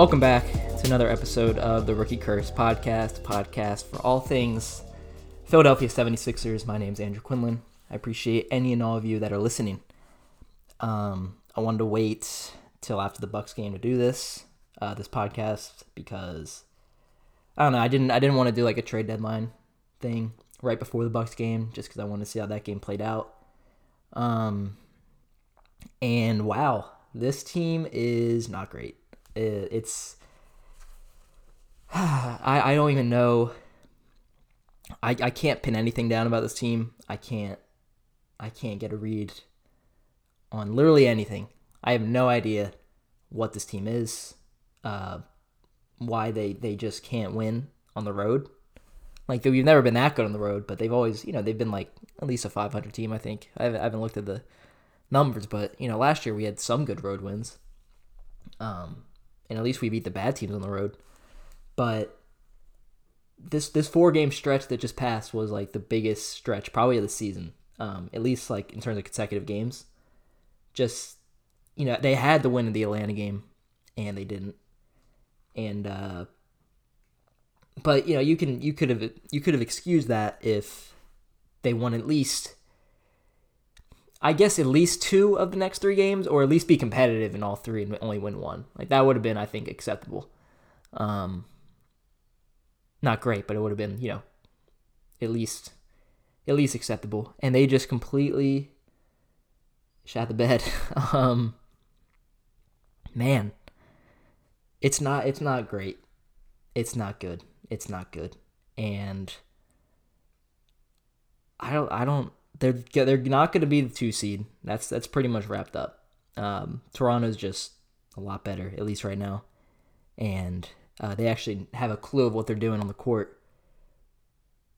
Welcome back to another episode of the Rookie Curse podcast, podcast for all things Philadelphia 76ers. My name's Andrew Quinlan. I appreciate any and all of you that are listening. Um, I wanted to wait till after the Bucks game to do this, uh, this podcast, because I don't know. I didn't. I didn't want to do like a trade deadline thing right before the Bucks game, just because I wanted to see how that game played out. Um, and wow, this team is not great. It, it's I I don't even know. I I can't pin anything down about this team. I can't I can't get a read on literally anything. I have no idea what this team is, uh, why they, they just can't win on the road. Like we've never been that good on the road, but they've always you know they've been like at least a 500 team. I think I haven't, I haven't looked at the numbers, but you know last year we had some good road wins, um, and at least we beat the bad teams on the road. But this this four game stretch that just passed was like the biggest stretch probably of the season, um, at least like in terms of consecutive games. Just you know they had the win in the Atlanta game, and they didn't, and uh, but you know you can you could have you could have excused that if they won at least I guess at least two of the next three games, or at least be competitive in all three and only win one. Like that would have been, I think, acceptable. Um, not great, but it would have been, you know, at least, at least acceptable. And they just completely shot the bed. um, man, it's not, it's not great. It's not good. It's not good. And I don't, I don't they're they're not going to be the two seed. That's that's pretty much wrapped up. Um, Toronto's just a lot better, at least right now, and uh, they actually have a clue of what they're doing on the court.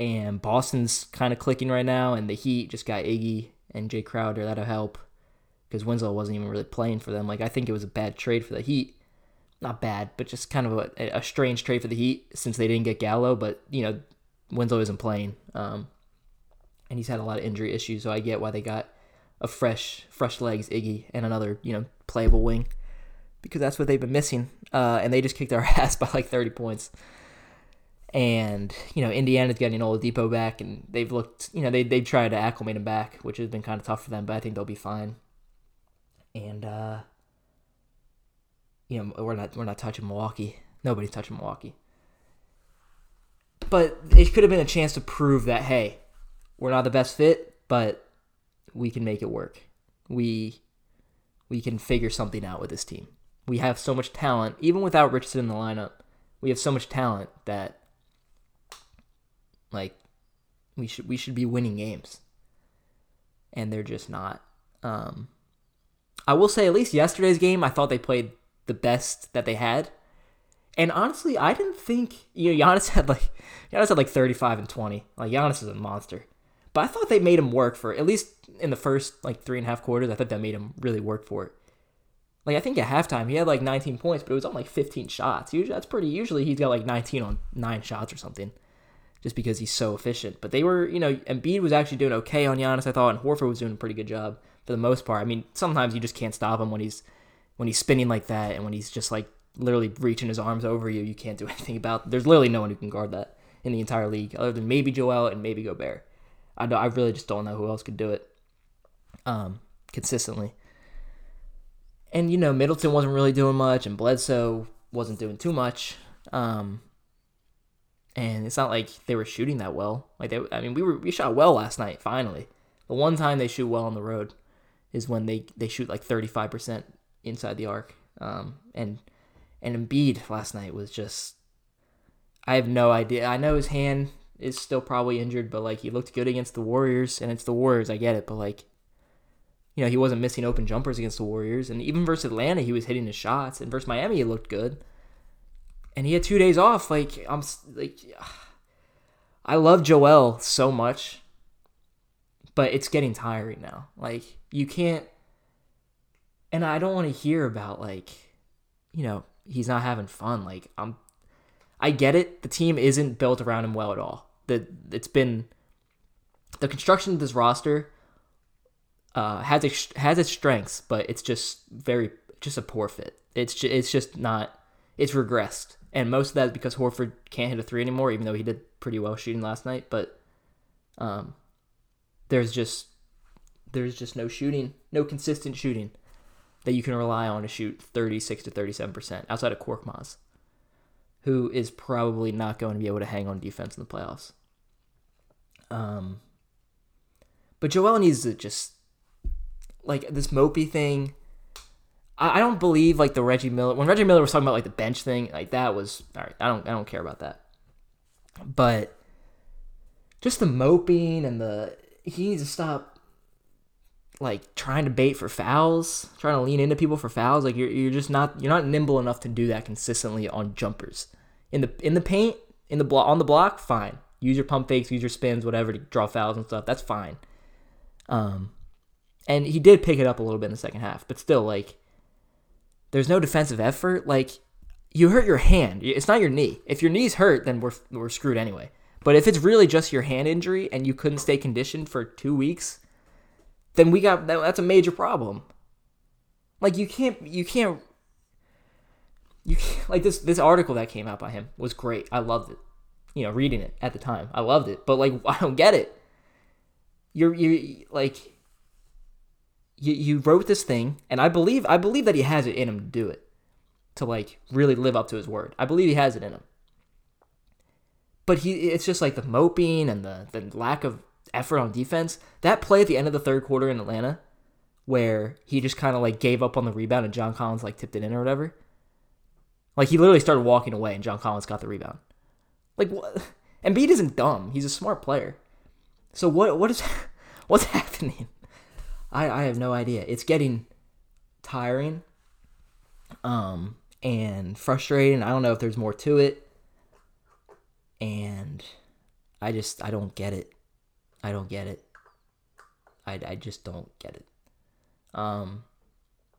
And Boston's kind of clicking right now, and the Heat just got Iggy and Jay Crowder. That'll help because Winslow wasn't even really playing for them. Like I think it was a bad trade for the Heat. Not bad, but just kind of a, a strange trade for the Heat since they didn't get Gallo. But you know, Winslow isn't playing. Um, and he's had a lot of injury issues. So I get why they got a fresh, fresh legs Iggy and another you know playable wing because that's what they've been missing. Uh, and they just kicked our ass by like 30 points. And you know Indiana's getting Oladipo back, and they've looked you know they they tried to acclimate him back, which has been kind of tough for them, but I think they'll be fine. And uh, you know we're not we're not touching Milwaukee. Nobody's touching Milwaukee. But it could have been a chance to prove that hey, we're not the best fit, but we can make it work. We we can figure something out with this team. We have so much talent, even without Richardson in the lineup. We have so much talent that like we should we should be winning games. And they're just not. Um I will say at least yesterday's game I thought they played the best that they had. And honestly, I didn't think you know Giannis had like Giannis had like 35 and 20. Like Giannis is a monster. But I thought they made him work for it. At least in the first like three and a half quarters, I thought that made him really work for it. Like I think at halftime he had like 19 points, but it was on like 15 shots. Usually that's pretty. Usually he's got like 19 on nine shots or something, just because he's so efficient. But they were, you know, Embiid was actually doing okay on Giannis, I thought, and Horford was doing a pretty good job for the most part. I mean, sometimes you just can't stop him when he's when he's spinning like that and when he's just like literally reaching his arms over you. You can't do anything about. There's literally no one who can guard that in the entire league, other than maybe Joel and maybe Gobert. I don't, I really just don't know who else could do it um, consistently. And you know, Middleton wasn't really doing much, and Bledsoe wasn't doing too much. Um, and it's not like they were shooting that well. Like they, I mean, we were we shot well last night. Finally, the one time they shoot well on the road is when they they shoot like thirty five percent inside the arc. Um, and and Embiid last night was just, I have no idea. I know his hand is still probably injured, but like he looked good against the Warriors, and it's the Warriors. I get it, but like, you know, he wasn't missing open jumpers against the Warriors, and even versus Atlanta, he was hitting his shots, and versus Miami, he looked good. And he had two days off. Like I'm like, I love Joel so much, but it's getting tiring now. Like you can't, and I don't want to hear about like, you know, he's not having fun. Like I'm I get it. The team isn't built around him well at all the it's been the construction of this roster uh, has its has its strengths, but it's just very just a poor fit. It's just, it's just not it's regressed. And most of that is because Horford can't hit a three anymore, even though he did pretty well shooting last night. But um, there's just there's just no shooting, no consistent shooting that you can rely on to shoot 36 to 37 percent outside of Korkmaz, who is probably not going to be able to hang on defense in the playoffs. Um, but Joel needs to just like this mopey thing. I, I don't believe like the Reggie Miller when Reggie Miller was talking about like the bench thing, like that was all right. I don't I don't care about that. But just the moping and the he needs to stop like trying to bait for fouls, trying to lean into people for fouls. Like you're you're just not you're not nimble enough to do that consistently on jumpers. In the in the paint, in the block on the block, fine. Use your pump fakes, use your spins, whatever to draw fouls and stuff. That's fine. Um, and he did pick it up a little bit in the second half, but still, like, there's no defensive effort. Like, you hurt your hand. It's not your knee. If your knee's hurt, then we're we're screwed anyway. But if it's really just your hand injury and you couldn't stay conditioned for two weeks, then we got that's a major problem. Like you can't you can't you can't, like this this article that came out by him was great. I loved it. You know, reading it at the time, I loved it. But like, I don't get it. You're you like you you wrote this thing, and I believe I believe that he has it in him to do it, to like really live up to his word. I believe he has it in him. But he, it's just like the moping and the the lack of effort on defense. That play at the end of the third quarter in Atlanta, where he just kind of like gave up on the rebound and John Collins like tipped it in or whatever. Like he literally started walking away and John Collins got the rebound. Like what? Embiid isn't dumb. He's a smart player. So what? What is? What's happening? I I have no idea. It's getting tiring, um, and frustrating. I don't know if there's more to it, and I just I don't get it. I don't get it. I, I just don't get it. Um,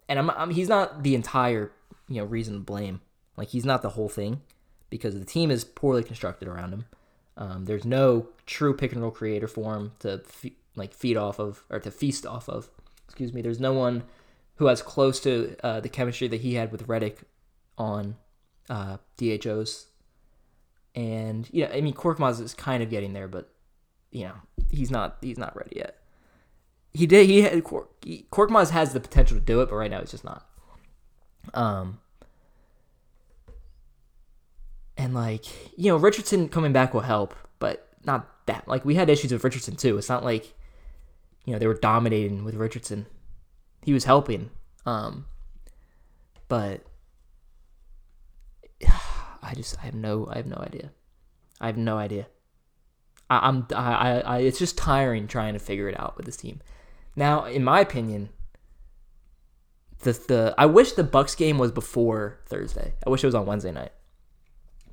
and I'm, I'm he's not the entire you know reason to blame. Like he's not the whole thing because the team is poorly constructed around him. Um, there's no true pick and roll creator for him to fe- like feed off of or to feast off of. Excuse me. There's no one who has close to uh, the chemistry that he had with Redick on uh, DHOs. And yeah, I mean Korkmaz is kind of getting there, but you know he's not he's not ready yet. He did he had Kork, Korkmaz has the potential to do it, but right now it's just not. Um, and like you know Richardson coming back will help, but not that. Like we had issues with Richardson too. It's not like you know they were dominating with Richardson. He was helping, um, but I just I have no I have no idea. I have no idea. I, I'm I, I it's just tiring trying to figure it out with this team. Now, in my opinion, the the I wish the Bucks game was before Thursday. I wish it was on Wednesday night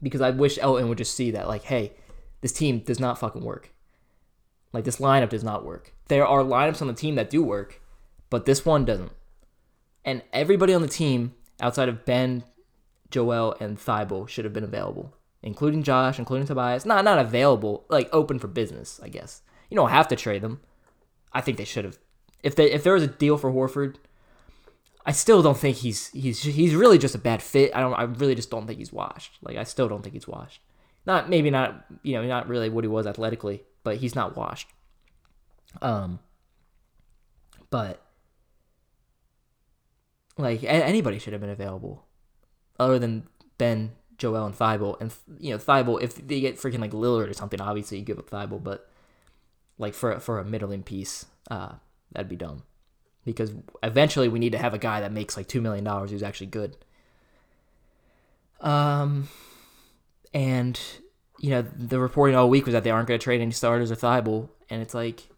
because I wish Elton would just see that like, hey, this team does not fucking work. Like this lineup does not work. There are lineups on the team that do work, but this one doesn't. And everybody on the team outside of Ben, Joel, and Thybulle should have been available, including Josh, including Tobias. Not not available, like open for business. I guess you don't have to trade them. I think they should have. If they if there was a deal for Horford, I still don't think he's he's he's really just a bad fit. I don't. I really just don't think he's washed. Like I still don't think he's washed. Not maybe not you know not really what he was athletically, but he's not washed. Um. But like anybody should have been available, other than Ben, Joel, and Thybulle. And you know Thybulle. if they get freaking like Lillard or something, obviously you give up Thybulle. But like for for a middling piece, uh, that'd be dumb because eventually we need to have a guy that makes like two million dollars who's actually good. Um, and you know the reporting all week was that they aren't going to trade any starters or Thybulle. and it's like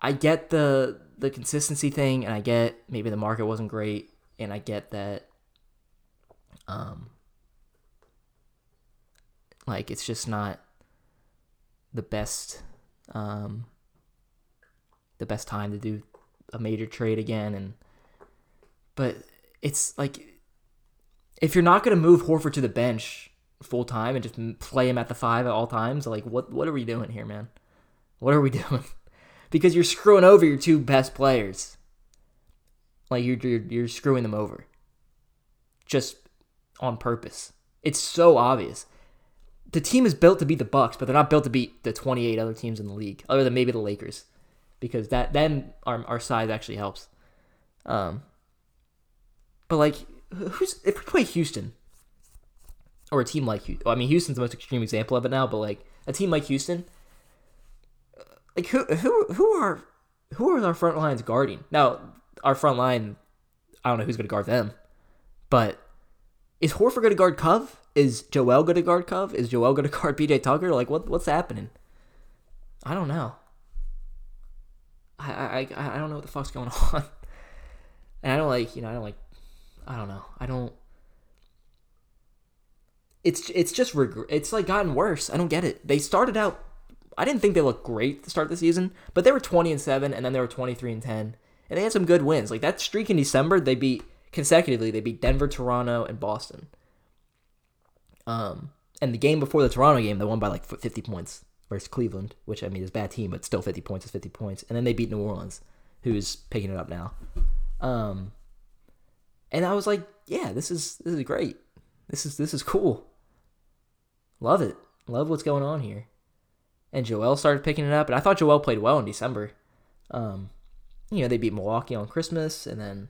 I get the the consistency thing, and I get maybe the market wasn't great, and I get that. Um, like it's just not the best um the best time to do a major trade again and but it's like if you're not going to move Horford to the bench full time and just play him at the 5 at all times like what what are we doing here man? What are we doing? Because you're screwing over your two best players. Like you're you're, you're screwing them over. Just on purpose. It's so obvious. The team is built to beat the Bucks, but they're not built to beat the 28 other teams in the league, other than maybe the Lakers, because that then our our size actually helps. Um, but like, who's if we play Houston or a team like Houston? I mean, Houston's the most extreme example of it now, but like a team like Houston, like who who who are who are our front lines guarding? Now, our front line, I don't know who's going to guard them, but is Horford going to guard Cove? Is Joel going to guard Cove? Is Joel going to guard PJ Tucker? Like, what what's happening? I don't know. I I I don't know what the fuck's going on. And I don't like, you know, I don't like, I don't know, I don't. It's it's just regret. It's like gotten worse. I don't get it. They started out. I didn't think they looked great to start the season, but they were twenty and seven, and then they were twenty three and ten, and they had some good wins. Like that streak in December, they beat consecutively. They beat Denver, Toronto, and Boston. Um, and the game before the Toronto game, they won by like fifty points versus Cleveland, which I mean is a bad team, but still fifty points is fifty points. And then they beat New Orleans, who's picking it up now. Um, and I was like, yeah, this is this is great. This is this is cool. Love it. Love what's going on here. And Joel started picking it up, and I thought Joel played well in December. Um, you know, they beat Milwaukee on Christmas, and then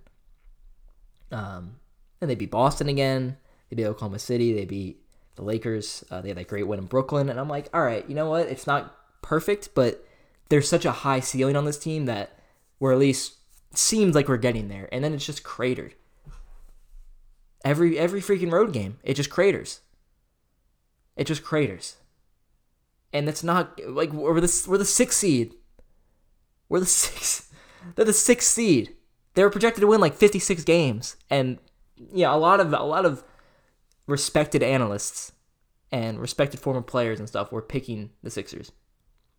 um, and they beat Boston again. They beat Oklahoma City. They beat the Lakers. Uh, they had that great win in Brooklyn, and I'm like, all right, you know what? It's not perfect, but there's such a high ceiling on this team that we're at least seems like we're getting there, and then it's just cratered. Every every freaking road game, it just craters. It just craters. And it's not like we're the we're the sixth seed. We're the sixth. They're the sixth seed. They were projected to win like 56 games, and yeah, a lot of a lot of respected analysts and respected former players and stuff were picking the Sixers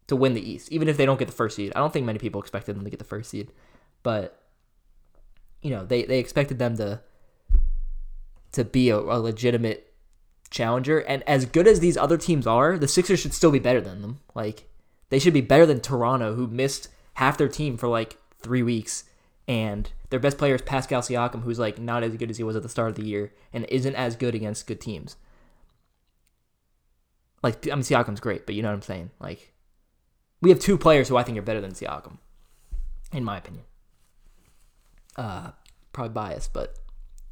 to win the East, even if they don't get the first seed. I don't think many people expected them to get the first seed, but you know they they expected them to to be a, a legitimate challenger. And as good as these other teams are, the Sixers should still be better than them. Like they should be better than Toronto, who missed half their team for like three weeks, and their best player is Pascal Siakam, who's like not as good as he was at the start of the year, and isn't as good against good teams. Like I mean, Siakam's great, but you know what I'm saying. Like we have two players who I think are better than Siakam, in my opinion. Uh, probably biased, but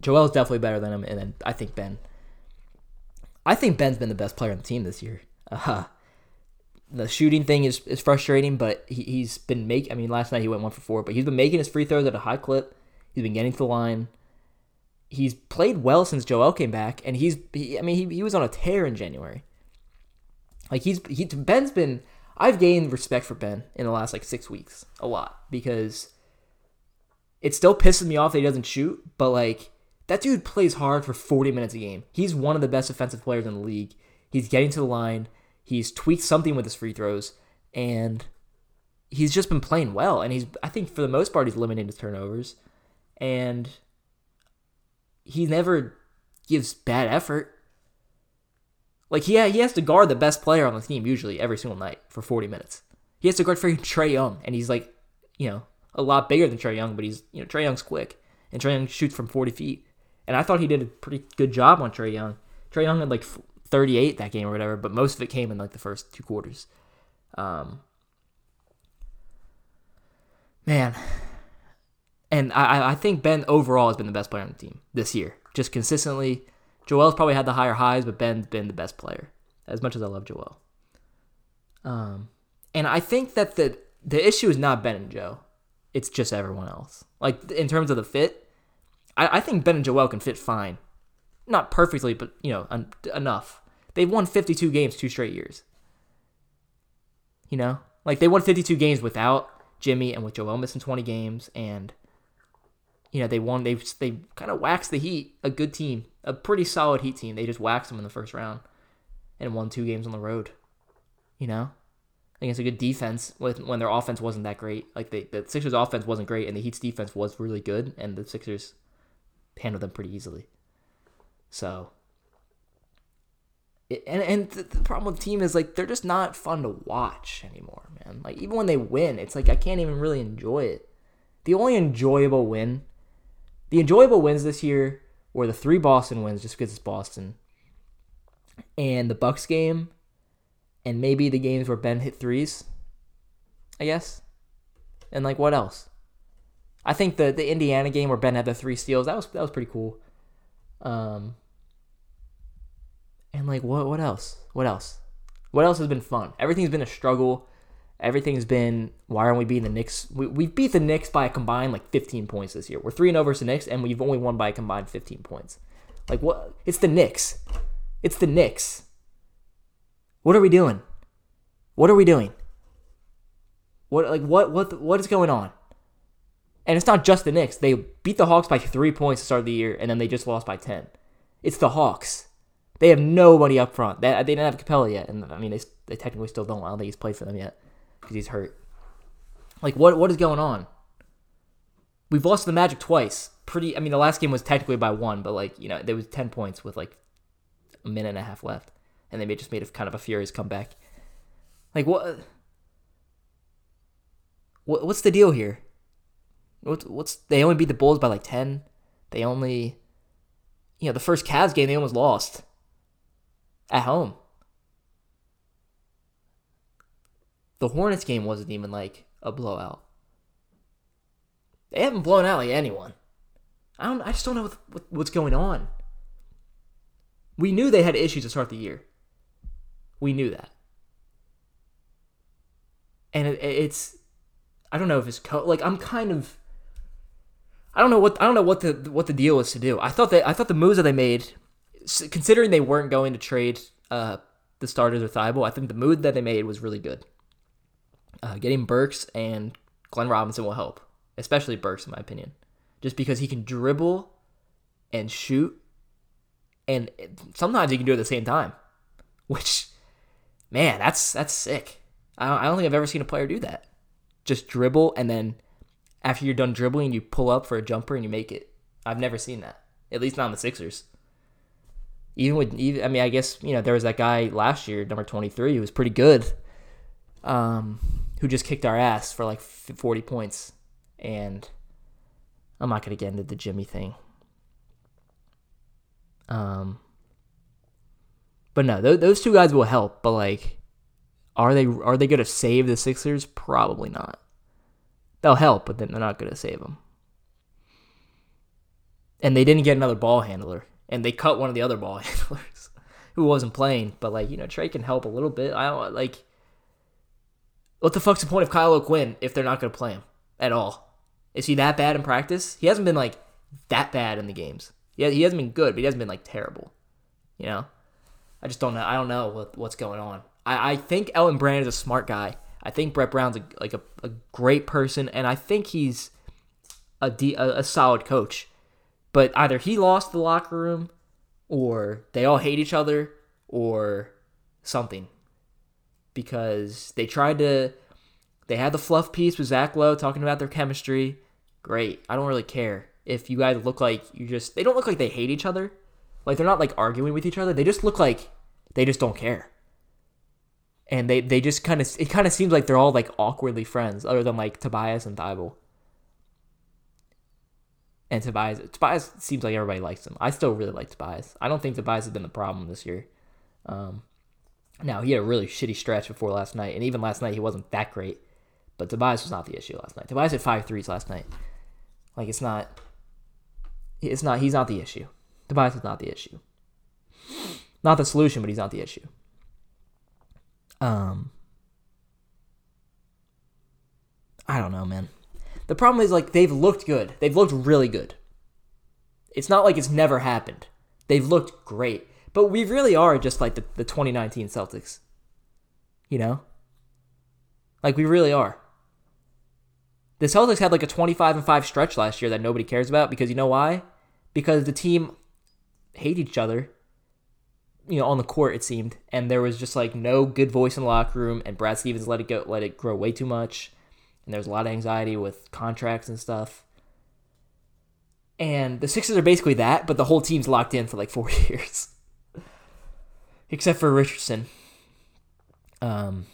Joel's definitely better than him, and then I think Ben. I think Ben's been the best player on the team this year. Uh, the shooting thing is, is frustrating, but he, he's been making. I mean, last night he went one for four, but he's been making his free throws at a high clip. He's been getting to the line. He's played well since Joel came back, and he's. He, I mean, he, he was on a tear in January. Like he's he Ben's been. I've gained respect for Ben in the last like six weeks a lot because it still pisses me off that he doesn't shoot, but like that dude plays hard for 40 minutes a game. He's one of the best offensive players in the league. He's getting to the line. He's tweaked something with his free throws, and he's just been playing well. And he's, I think, for the most part, he's limiting his turnovers, and he never gives bad effort. Like yeah, he has to guard the best player on the team usually every single night for 40 minutes. He has to guard for Trae Young, and he's like, you know, a lot bigger than Trae Young, but he's you know Trae Young's quick, and Trae Young shoots from 40 feet. And I thought he did a pretty good job on Trae Young. Trae Young had like 38 that game or whatever, but most of it came in like the first two quarters. Um, man, and I, I think Ben overall has been the best player on the team this year, just consistently. Joel's probably had the higher highs, but Ben's been the best player. As much as I love Joel, um, and I think that the the issue is not Ben and Joe, it's just everyone else. Like in terms of the fit, I, I think Ben and Joel can fit fine. Not perfectly, but you know, un- enough. They've won 52 games two straight years. You know, like they won 52 games without Jimmy and with Joel missing 20 games, and you know they won. They they kind of waxed the Heat, a good team, a pretty solid Heat team. They just waxed them in the first round, and won two games on the road. You know, against a good defense with when their offense wasn't that great. Like they, the Sixers' offense wasn't great, and the Heat's defense was really good, and the Sixers handled them pretty easily. So, it, and and the, the problem with the team is like they're just not fun to watch anymore, man. Like even when they win, it's like I can't even really enjoy it. The only enjoyable win, the enjoyable wins this year were the three Boston wins just because it's Boston, and the Bucks game, and maybe the games where Ben hit threes. I guess, and like what else? I think the the Indiana game where Ben had the three steals that was that was pretty cool. Um, and like what what else? What else? What else has been fun? Everything's been a struggle. Everything's been why aren't we beating the Knicks? We we beat the Knicks by a combined like 15 points this year. We're three and over the Knicks, and we've only won by a combined 15 points. Like what? It's the Knicks. It's the Knicks. What are we doing? What are we doing? What like what what what is going on? And it's not just the Knicks. They beat the Hawks by three points to start the year, and then they just lost by ten. It's the Hawks. They have nobody up front. They, they didn't have Capela yet, and I mean they, they technically still don't. I don't think he's played for them yet because he's hurt. Like what what is going on? We've lost the Magic twice. Pretty. I mean the last game was technically by one, but like you know there was ten points with like a minute and a half left, and they just made a kind of a furious comeback. Like what? What what's the deal here? What's what's they only beat the Bulls by like ten. They only, you know, the first Cavs game they almost lost at home. The Hornets game wasn't even like a blowout. They haven't blown out like anyone. I don't. I just don't know what, what, what's going on. We knew they had issues to start the year. We knew that, and it, it's. I don't know if it's co- like I'm kind of. I don't know what I don't know what the what the deal is to do. I thought that I thought the moves that they made, considering they weren't going to trade uh, the starters with Thybulle, I think the move that they made was really good. Uh, getting Burks and Glenn Robinson will help, especially Burks in my opinion, just because he can dribble and shoot, and sometimes he can do it at the same time, which, man, that's that's sick. I don't, I don't think I've ever seen a player do that. Just dribble and then after you're done dribbling, you pull up for a jumper and you make it. I've never seen that. At least not on the Sixers. Even with, even, I mean, I guess you know there was that guy last year, number twenty three, who was pretty good, um, who just kicked our ass for like forty points, and I'm not gonna get into the Jimmy thing. Um, but no, th- those two guys will help. But like, are they are they gonna save the Sixers? Probably not. They'll help, but then they're not going to save them. And they didn't get another ball handler, and they cut one of the other ball handlers who wasn't playing. But like you know, Trey can help a little bit. I don't like. What the fuck's the point of Kyle O'Quinn if they're not going to play him at all? Is he that bad in practice? He hasn't been like that bad in the games. Yeah, he hasn't been good, but he hasn't been like terrible. You know, I just don't know. I don't know what what's going on. I, I think Elton Brand is a smart guy. I think Brett Brown's a, like a, a great person, and I think he's a, de- a, a solid coach. But either he lost the locker room, or they all hate each other, or something. Because they tried to, they had the fluff piece with Zach Lowe talking about their chemistry. Great. I don't really care if you guys look like you just, they don't look like they hate each other. Like they're not like arguing with each other. They just look like they just don't care and they they just kind of it kind of seems like they're all like awkwardly friends, other than like Tobias and Thybulle. And Tobias Tobias seems like everybody likes him. I still really like Tobias. I don't think Tobias has been the problem this year. Um, now he had a really shitty stretch before last night, and even last night he wasn't that great. But Tobias was not the issue last night. Tobias had five threes last night. Like it's not. It's not. He's not the issue. Tobias is not the issue. Not the solution, but he's not the issue. Um, I don't know, man. The problem is like they've looked good. They've looked really good. It's not like it's never happened. They've looked great. But we really are just like the, the 2019 Celtics. You know? Like we really are. The Celtics had like a 25 and 5 stretch last year that nobody cares about because you know why? Because the team hate each other you know, on the court it seemed, and there was just like no good voice in the locker room, and Brad Stevens let it go, let it grow way too much, and there was a lot of anxiety with contracts and stuff. And the Sixers are basically that, but the whole team's locked in for like four years, except for Richardson. Um,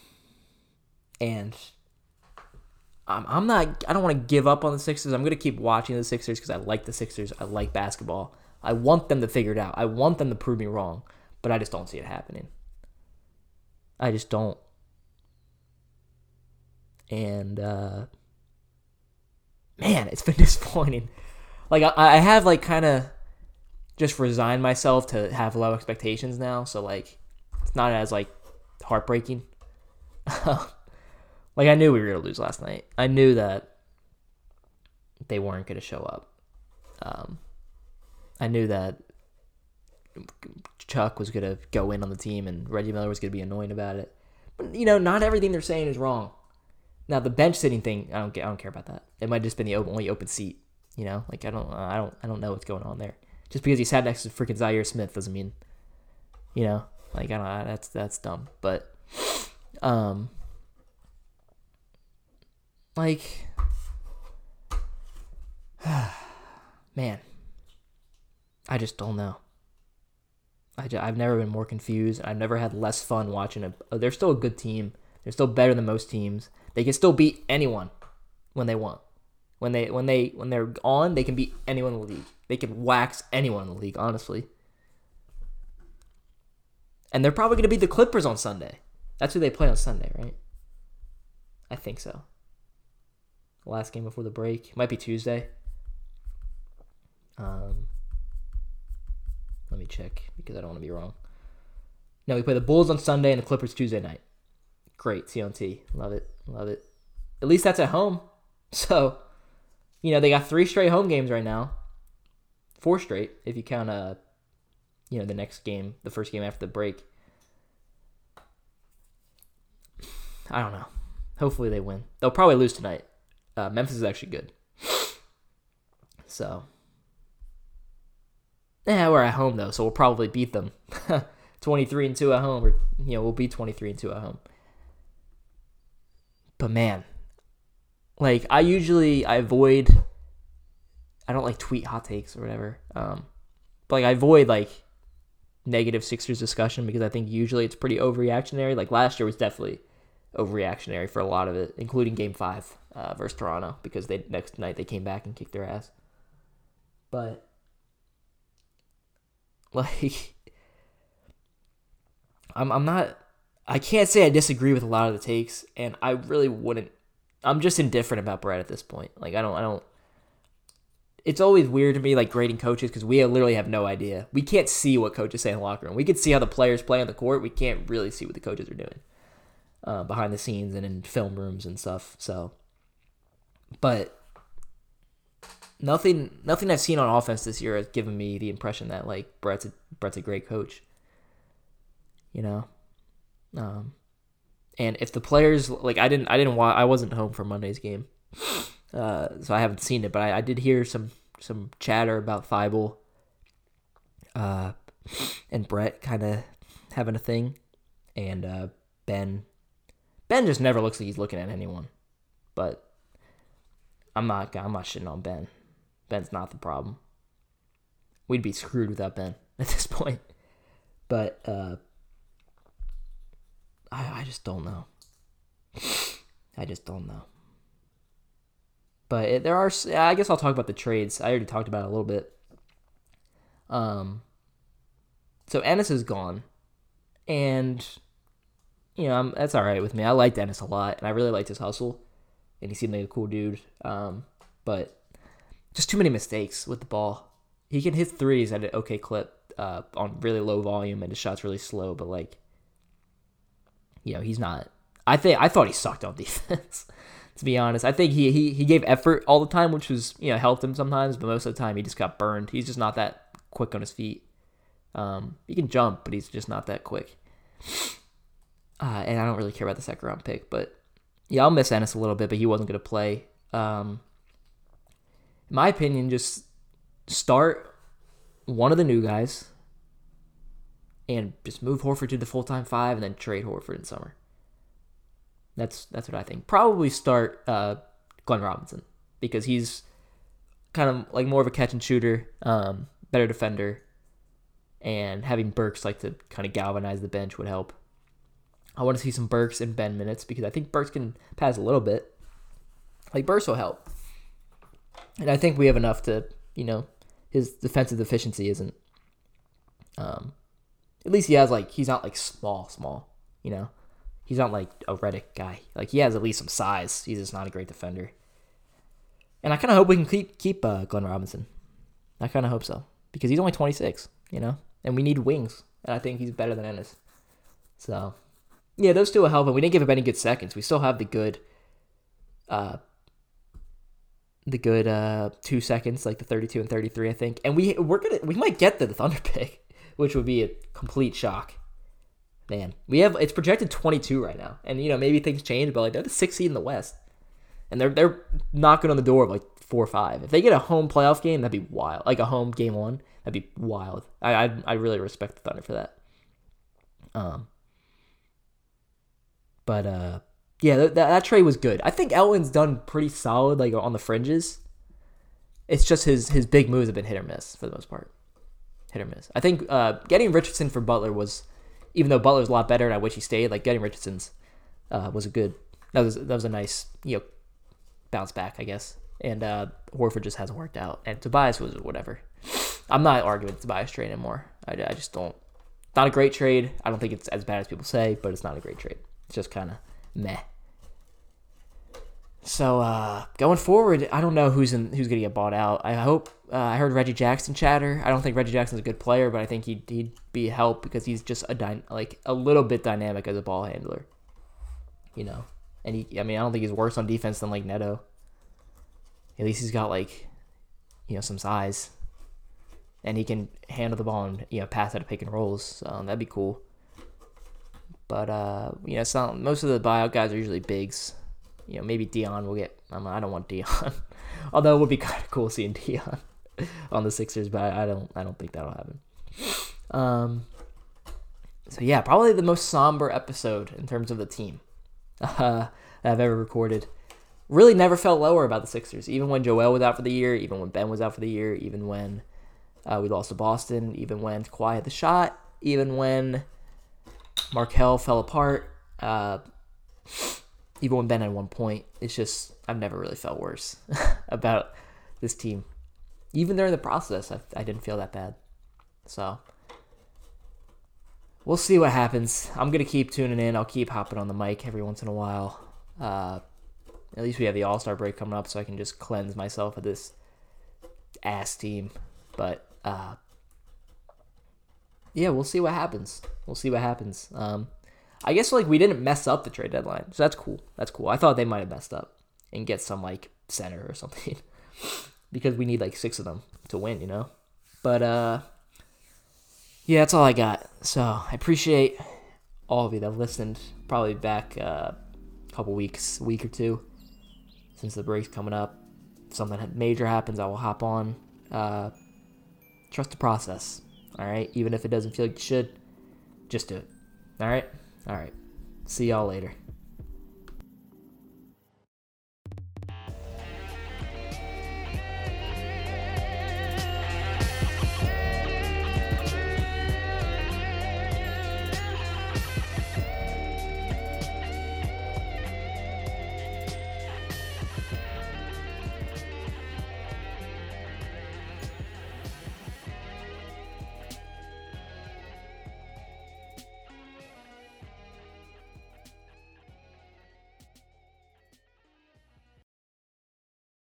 and I'm I'm not I don't want to give up on the Sixers. I'm gonna keep watching the Sixers because I like the Sixers. I like basketball, I want them to figure it out. I want them to prove me wrong, but I just don't see it happening. I just don't. And uh man, it's been disappointing. Like I, I have like kind of just resigned myself to have low expectations now, so like it's not as like heartbreaking. like I knew we were gonna lose last night. I knew that they weren't gonna show up. Um, I knew that Chuck was gonna go in on the team and Reggie Miller was gonna be annoying about it. But you know, not everything they're saying is wrong. Now the bench sitting thing, I don't get, I don't care about that. It might just been the only open seat. You know, like I don't, I don't, I don't know what's going on there. Just because he sat next to freaking Zhaire Smith doesn't mean, you know, like I don't, that's that's dumb. But, um, like, man, I just don't know. I just, I've never been more confused. I've never had less fun watching it. They're still a good team. They're still better than most teams. They can still beat anyone when they want. When they when they when they're on, they can beat anyone in the league. They can wax anyone in the league, honestly. And they're probably going to beat the Clippers on Sunday. That's who they play on Sunday, right? I think so. Last game before the break. Might be Tuesday. Um, let me check because I don't want to be wrong. No, we play the Bulls on Sunday and the Clippers Tuesday night. Great, CNT. Love it. Love it. At least that's at home. So, you know, they got three straight home games right now. Four straight, if you count uh you know, the next game, the first game after the break. I don't know. Hopefully they win. They'll probably lose tonight. Uh, Memphis is actually good. So, yeah, we're at home though, so we'll probably beat them. 23 and 2 at home, or, you know, we'll be 23 and 2 at home. But man, like I usually I avoid I don't like tweet hot takes or whatever. Um but like I avoid like negative Sixers discussion because I think usually it's pretty overreactionary. Like last year was definitely overreactionary for a lot of it, including game 5 uh, versus Toronto because they next night they came back and kicked their ass. But like I'm I'm not I can't say I disagree with a lot of the takes, and I really wouldn't. I'm just indifferent about Brett at this point. Like I don't, I don't. It's always weird to me, like grading coaches, because we literally have no idea. We can't see what coaches say in the locker room. We can see how the players play on the court. We can't really see what the coaches are doing uh, behind the scenes and in film rooms and stuff. So, but nothing, nothing I've seen on offense this year has given me the impression that like Brett's a, Brett's a great coach. You know, um, and if the players like I didn't I didn't wa- I wasn't home for Monday's game, uh, so I haven't seen it, but I, I did hear some some chatter about Thybulle, uh, and Brett kind of having a thing, and uh, Ben Ben just never looks like he's looking at anyone, but I'm not I'm not shitting on Ben. Ben's not the problem. We'd be screwed without Ben at this point, but. I, I just don't know. I just don't know. But it, there are, I guess I'll talk about the trades. I already talked about it a little bit. Um, so Ennis is gone, and you know I'm, that's all right with me. I liked Ennis a lot, and I really liked his hustle, and he seemed like a cool dude. Um, but just too many mistakes with the ball. He can hit threes at an okay clip uh, on really low volume, and his shot's really slow. But like you know, he's not. I think I thought he sucked on defense. to be honest, I think he, he he gave effort all the time, which was you know helped him sometimes, but most of the time he just got burned. He's just not that quick on his feet. Um, he can jump, but he's just not that quick. Uh, and I don't really care about the second round pick, but yeah, I'll miss Ennis a little bit, but he wasn't going to play. Um, in my opinion, just start one of the new guys and just move Horford to the full time five and then trade Horford in summer. That's that's what I think. Probably start uh, Glenn Robinson because he's kind of like more of a catch and shooter, um, better defender, and having Burks like to kind of galvanize the bench would help. I want to see some Burks and Ben minutes because I think Burks can pass a little bit. Like Burks will help, and I think we have enough to you know his defensive efficiency isn't. Um, at least he has like he's not like small, small. You know, he's not like a Redick guy. Like he has at least some size. He's just not a great defender. And I kind of hope we can keep keep uh, Glenn Robinson. I kind of hope so because he's only 26. You know, and we need wings, and I think he's better than Ennis. So, yeah, those two will help. And we didn't give up any good seconds. We still have the good, uh, the good uh two seconds, like the 32 and 33, I think. And we we're gonna we might get the Thunder pick, which would be a complete shock. Man, we have it's projected 22 right now, and you know maybe things change, but like they're the sixth seed in the West, and they're they're knocking on the door of like four or five. If they get a home playoff game, that'd be wild. Like a home game one, that'd be wild. I I, I really respect the Thunder for that. Um, but uh, yeah, that, that trade was good. I think Elton's done pretty solid, like on the fringes. It's just his his big moves have been hit or miss for the most part. Hit or miss. I think uh, getting Richardson for Butler was, even though Butler's a lot better, and I wish he stayed. Like getting Richardson's uh, was a good. That was that was a nice you know bounce back, I guess. And uh, Horford just hasn't worked out, and Tobias was whatever. I'm not arguing Tobias trade anymore. I, I just don't. Not a great trade. I don't think it's as bad as people say, but it's not a great trade. It's just kind of meh. So uh, going forward, I don't know who's in who's gonna get bought out. I hope uh, I heard Reggie Jackson chatter. I don't think Reggie Jackson's a good player, but I think he'd he'd be help because he's just a dy- like a little bit dynamic as a ball handler. You know, and he I mean I don't think he's worse on defense than like Neto. At least he's got like, you know, some size, and he can handle the ball and you know pass out of pick and rolls. So that'd be cool. But uh, you know, some most of the buyout guys are usually bigs. You know, maybe Dion will get. I, I don't want Dion, although it would be kind of cool seeing Dion on the Sixers, but I, don't. I don't think that'll happen. Um. So yeah, probably the most somber episode in terms of the team uh, I've ever recorded. Really, never felt lower about the Sixers, even when Joel was out for the year, even when Ben was out for the year, even when uh, we lost to Boston, even when Kawhi had the shot, even when Markelle fell apart. Uh, even when Ben had one point, it's just I've never really felt worse about this team. Even during the process, I, I didn't feel that bad. So we'll see what happens. I'm gonna keep tuning in. I'll keep hopping on the mic every once in a while. Uh, at least we have the All Star break coming up, so I can just cleanse myself of this ass team. But uh, yeah, we'll see what happens. We'll see what happens. Um, I guess like we didn't mess up the trade deadline, so that's cool. That's cool. I thought they might have messed up and get some like center or something because we need like six of them to win, you know. But uh, yeah, that's all I got. So I appreciate all of you that listened. Probably back uh, a couple weeks, week or two since the break's coming up. If something major happens, I will hop on. Uh, trust the process. All right, even if it doesn't feel like you should, just do it. All right, all right. See y'all later.